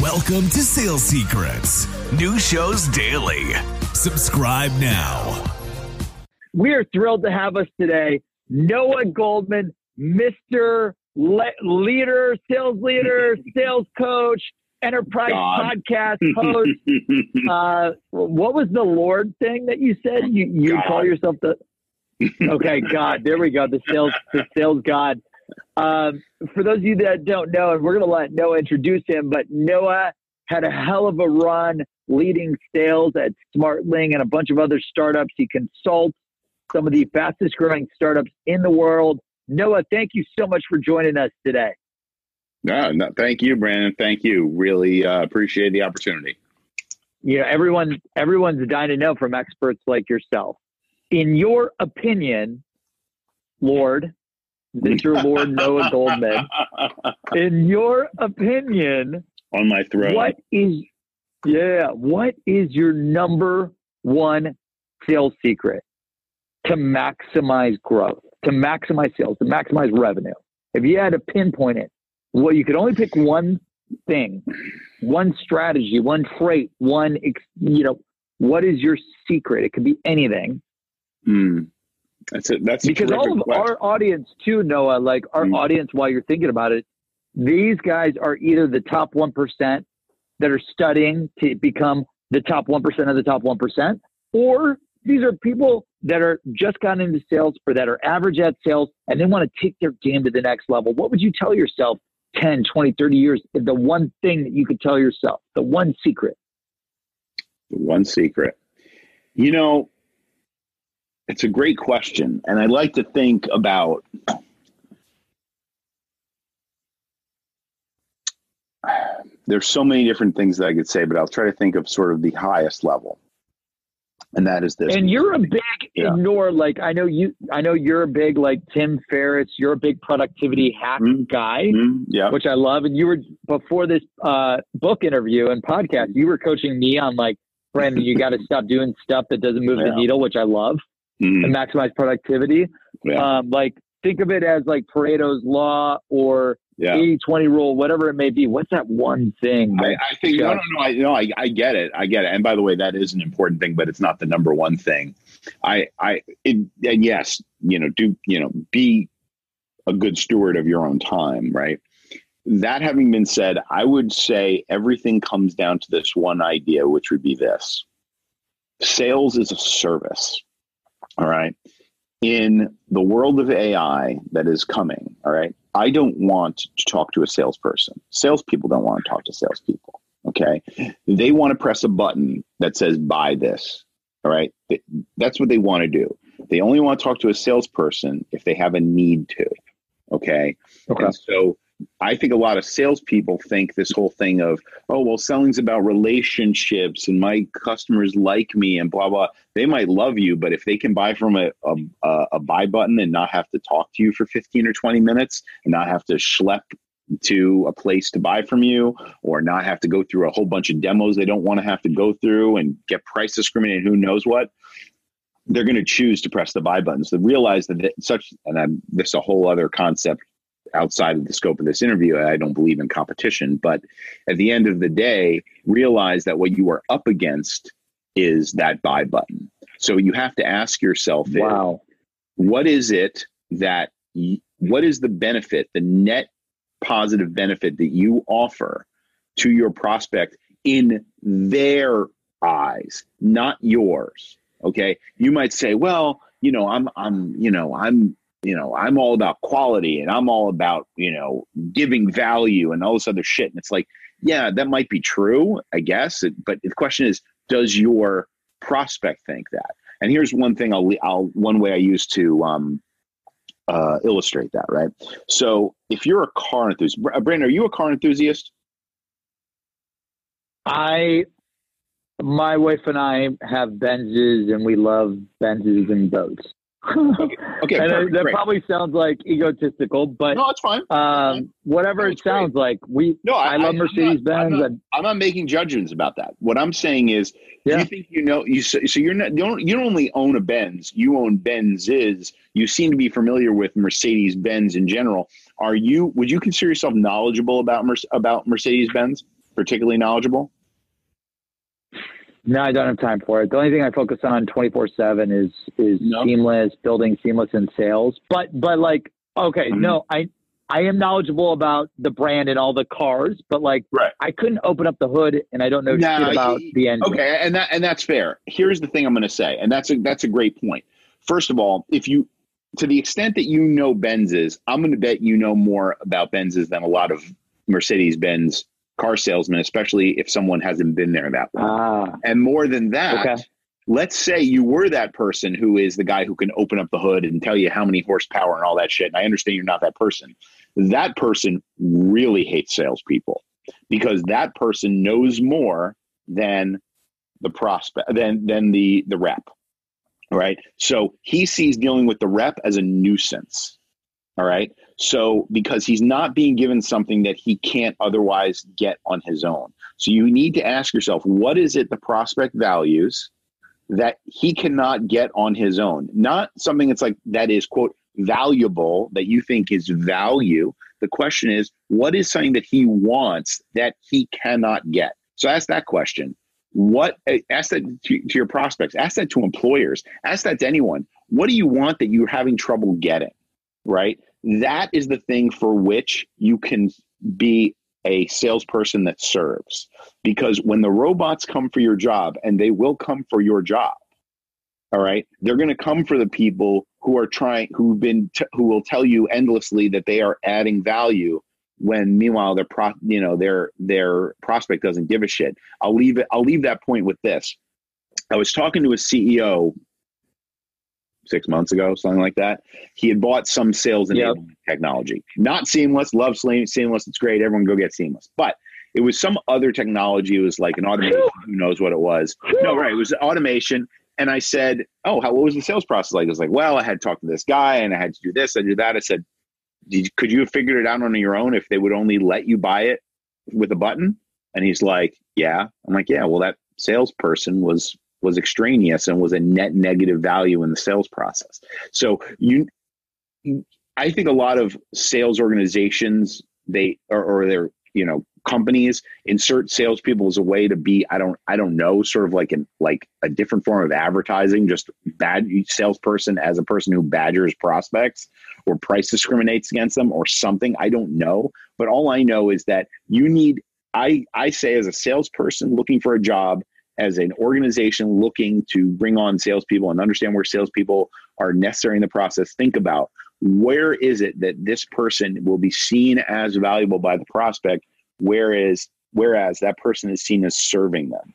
Welcome to Sales Secrets. New shows daily. Subscribe now. We are thrilled to have us today, Noah Goldman, Mr. Le- leader, sales leader, sales coach, enterprise God. podcast host. uh, what was the Lord thing that you said? You you God. call yourself the Okay, God. There we go. The sales the sales God. Um, for those of you that don't know, and we're gonna let Noah introduce him, but Noah had a hell of a run leading sales at Smartling and a bunch of other startups. He consults some of the fastest growing startups in the world. Noah, thank you so much for joining us today. No, no, thank you, Brandon. Thank you. Really uh, appreciate the opportunity. You know, everyone everyone's dying to know from experts like yourself. In your opinion, Lord, Mr. Lord Noah Goldman, in your opinion, On my throat. what is yeah, what is your number one sales secret to maximize growth, to maximize sales, to maximize revenue? If you had to pinpoint it, well, you could only pick one thing, one strategy, one trait, one you know, what is your secret? It could be anything. Hmm. That's it. That's because all of question. our audience too noah like our Mm. audience while you're thinking about it these guys are either the top 1% that are studying to become the top 1% of the top 1% or these are people that are just gotten into sales or that are average at sales and they want to take their game to the next level what would you tell yourself 10 20 30 years the one thing that you could tell yourself the one secret The One secret. You know, it's a great question. And I like to think about there's so many different things that I could say, but I'll try to think of sort of the highest level. And that is this. and you're a big Yeah. ignore like i know you i know you're a big like tim ferriss you're a big productivity hack Mhm. guy Mhm, yeah. which i love and you were before this uh, book interview and podcast you were coaching me on like brandon you got to stop doing stuff that doesn't move the needle which i love Mhm, and maximize productivity yeah. um, like think of it as like pareto's law or yeah. 80-20 rule whatever it may be what's that one thing I, that- I think no, no, no. I no, I, I get it. I get it. And by the way, that is an important thing, but it's not the number one thing. I, I, it, and yes, you know, do you know, be a good steward of your own time, right? That having been said, I would say everything comes down to this one idea, which would be this: sales is a service. All right. In the world of AI that is coming, all right, I don't want to talk to a salesperson. Salespeople don't want to talk to salespeople. Okay. They want to press a button that says buy this. All right. That's what they want to do. They only want to talk to a salesperson if they have a need to. Okay. okay And so I think a lot of salespeople think this whole thing of, oh, well, selling's about relationships and my customers like me and blah, blah. They might love you, but if they can buy from a, a, a buy button and not have to talk to you for 15 or 20 minutes and not have to schlep to a place to buy from you or not have to go through a whole bunch of demos they don't want to have to go through and get price discriminated, who knows what, they're going to choose to press the buy button. So realize that such, and I'm, this is a whole other concept outside of the scope of this interview. I don't believe in competition, but at the end of the day, realize that what you are up against is that buy button. So you have to ask yourself, wow what is it that, what is the benefit, the net positive benefit that you offer to your prospect in their eyes, not yours? Okay. You might say, well, you know, I'm, I'm, you know, I'm, you know, I'm all about quality and I'm all about, you know, giving value and all this other shit. And it's like, yeah, that might be true, I guess. But the question is, does your prospect think that? And here's one thing I'll, I'll one way I use to um, uh, illustrate that, right? So if you're a car enthusiast, Brandon, are you a car enthusiast? I, my wife and I have Benzes, and we love Benzes and boats. Okay, and perfect, that great. probably sounds like egotistical, but No, it's fine. um, whatever No, it it's great. sounds like, we. No, I, I love I'm Mercedes I'm Benz. not- I'm not making judgments about that. What I'm saying is, Yeah. you think you know you so, so you're not you don't you don't only own a Benz, you own Benzes. You seem to be familiar with Mercedes Benz in general. Are you? Would you consider yourself knowledgeable about Mer- about Mercedes Benz? particularly knowledgeable? No, I don't have time for it. The only thing I focus on 24 seven is, is No. seamless, building seamless in sales. But, but like, okay, Mhm. no, I, I am knowledgeable about the brand and all the cars, but like, Right. I couldn't open up the hood and I don't know No, shit about the engine. Okay, and that and that's fair. Here's the thing I'm going to say, and that's a that's a great point. First of all, if you to the extent that you know Benzes, I'm going to bet you know more about Benzes than a lot of Mercedes Benz car salesman, especially if someone hasn't been there that long. Ah, And more than that, Okay. let's say you were that person who is the guy who can open up the hood and tell you how many horsepower and all that shit. And I understand you're not that person. That person really hates salespeople because that person knows more than the prospect than than the the rep. All right. So he sees dealing with the rep as a nuisance. All right. So because he's not being given something that he can't otherwise get on his own. So you need to ask yourself, what is it the prospect values that he cannot get on his own? Not something that's like that is quote valuable that you think is value. The question is, what is something that he wants that he cannot get? So ask that question. What eh, ask that to, to your prospects, ask that to employers, ask that to anyone. What do you want that you're having trouble getting? Right? That is the thing for which you can be a salesperson that serves. Because when the robots come for your job, and they will come for your job, all right, they're going to come for the people who are trying, who've been, t- who will tell you endlessly that they are adding value. When meanwhile their pro, you know, their their prospect doesn't give a shit. I'll leave it. I'll leave that point with this. I was talking to a CEO six months ago, something like that. He had bought some sales Yep. technology, not seamless. Love seamless. It's great. Everyone go get seamless. But it was some other technology. It was like an automation. Who knows what it was? No, right. It was automation. And I said, "Oh, how, what was the sales process like?" It was like, "Well, I had to talk to this guy, and I had to do this, I do that." I said, Did, "Could you have figured it out on your own if they would only let you buy it with a button?" And he's like, "Yeah." I'm like, "Yeah." Well, that salesperson was was extraneous and was a net negative value in the sales process. So you, I think a lot of sales organizations they or, or their you know companies insert salespeople as a way to be I don't I don't know sort of like an like a different form of advertising, just bad salesperson as a person who badgers prospects or price discriminates against them or something. I don't know, but all I know is that you need. I I say as a salesperson looking for a job, as an organization looking to bring on salespeople and understand where salespeople are necessary in the process, think about where is it that this person will be seen as valuable by the prospect, whereas whereas that person is seen as serving them.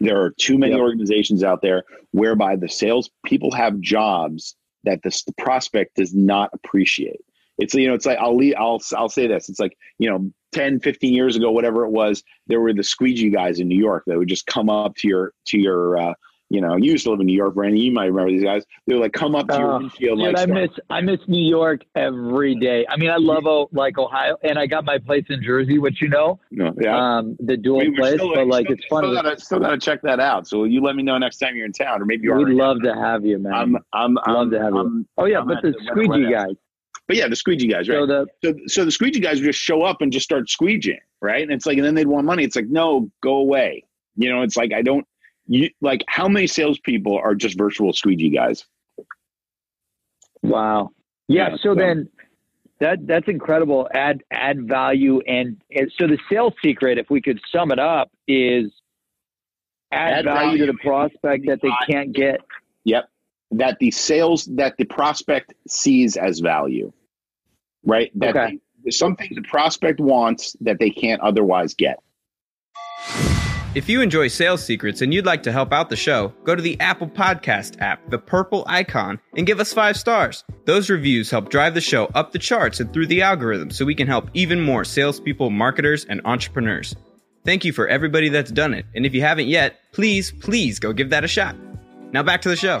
There are too many Yep. organizations out there whereby the sales people have jobs that the, the prospect does not appreciate. It's you know it's like I'll leave, I'll I'll say this. It's like you know 10, 15 years ago, whatever it was, there were the squeegee guys in New York that would just come up to your to your uh, you know you used to live in New York, Randy. You might remember these guys. They would like come up to your windshield Dude, like I miss I miss New York every day. I mean, I love oh, like Ohio, and I got my place in Jersey, which you know, no, yeah. um, the dual We- place. still- but like, still- it's funny. Still gotta, still gotta check that out. So you let me know next time you're in town, or maybe you We'd love to have you, man. I'm, I'm, I'm, Love to have you. I'm- oh yeah, I'm but the squeegee guys. But yeah, the squeegee guys, right? So the So, so the squeegee guys would just show up and just start squeegeeing, right? And it's like, and then they'd want money. It's like, no, go away. You know, it's like I don't. You like how many salespeople are just virtual squeegee guys? wow, yeah. Yeah, so so- then that that's incredible. Add add value, and, and so the sales secret, if we could sum it up, is add, Add value, value to the prospect that they can't get. Yep. That the sales that the prospect sees as value, right? That Okay. they, something the prospect wants that they can't otherwise get. If you enjoy sales secrets and you'd like to help out the show, go to the Apple Podcast app, the purple icon, and give us five stars. Those reviews help drive the show up the charts and through the algorithm so we can help even more salespeople, marketers, and entrepreneurs. Thank you for everybody that's done it, and if you haven't yet, please, please go give that a shot. Now back to the show.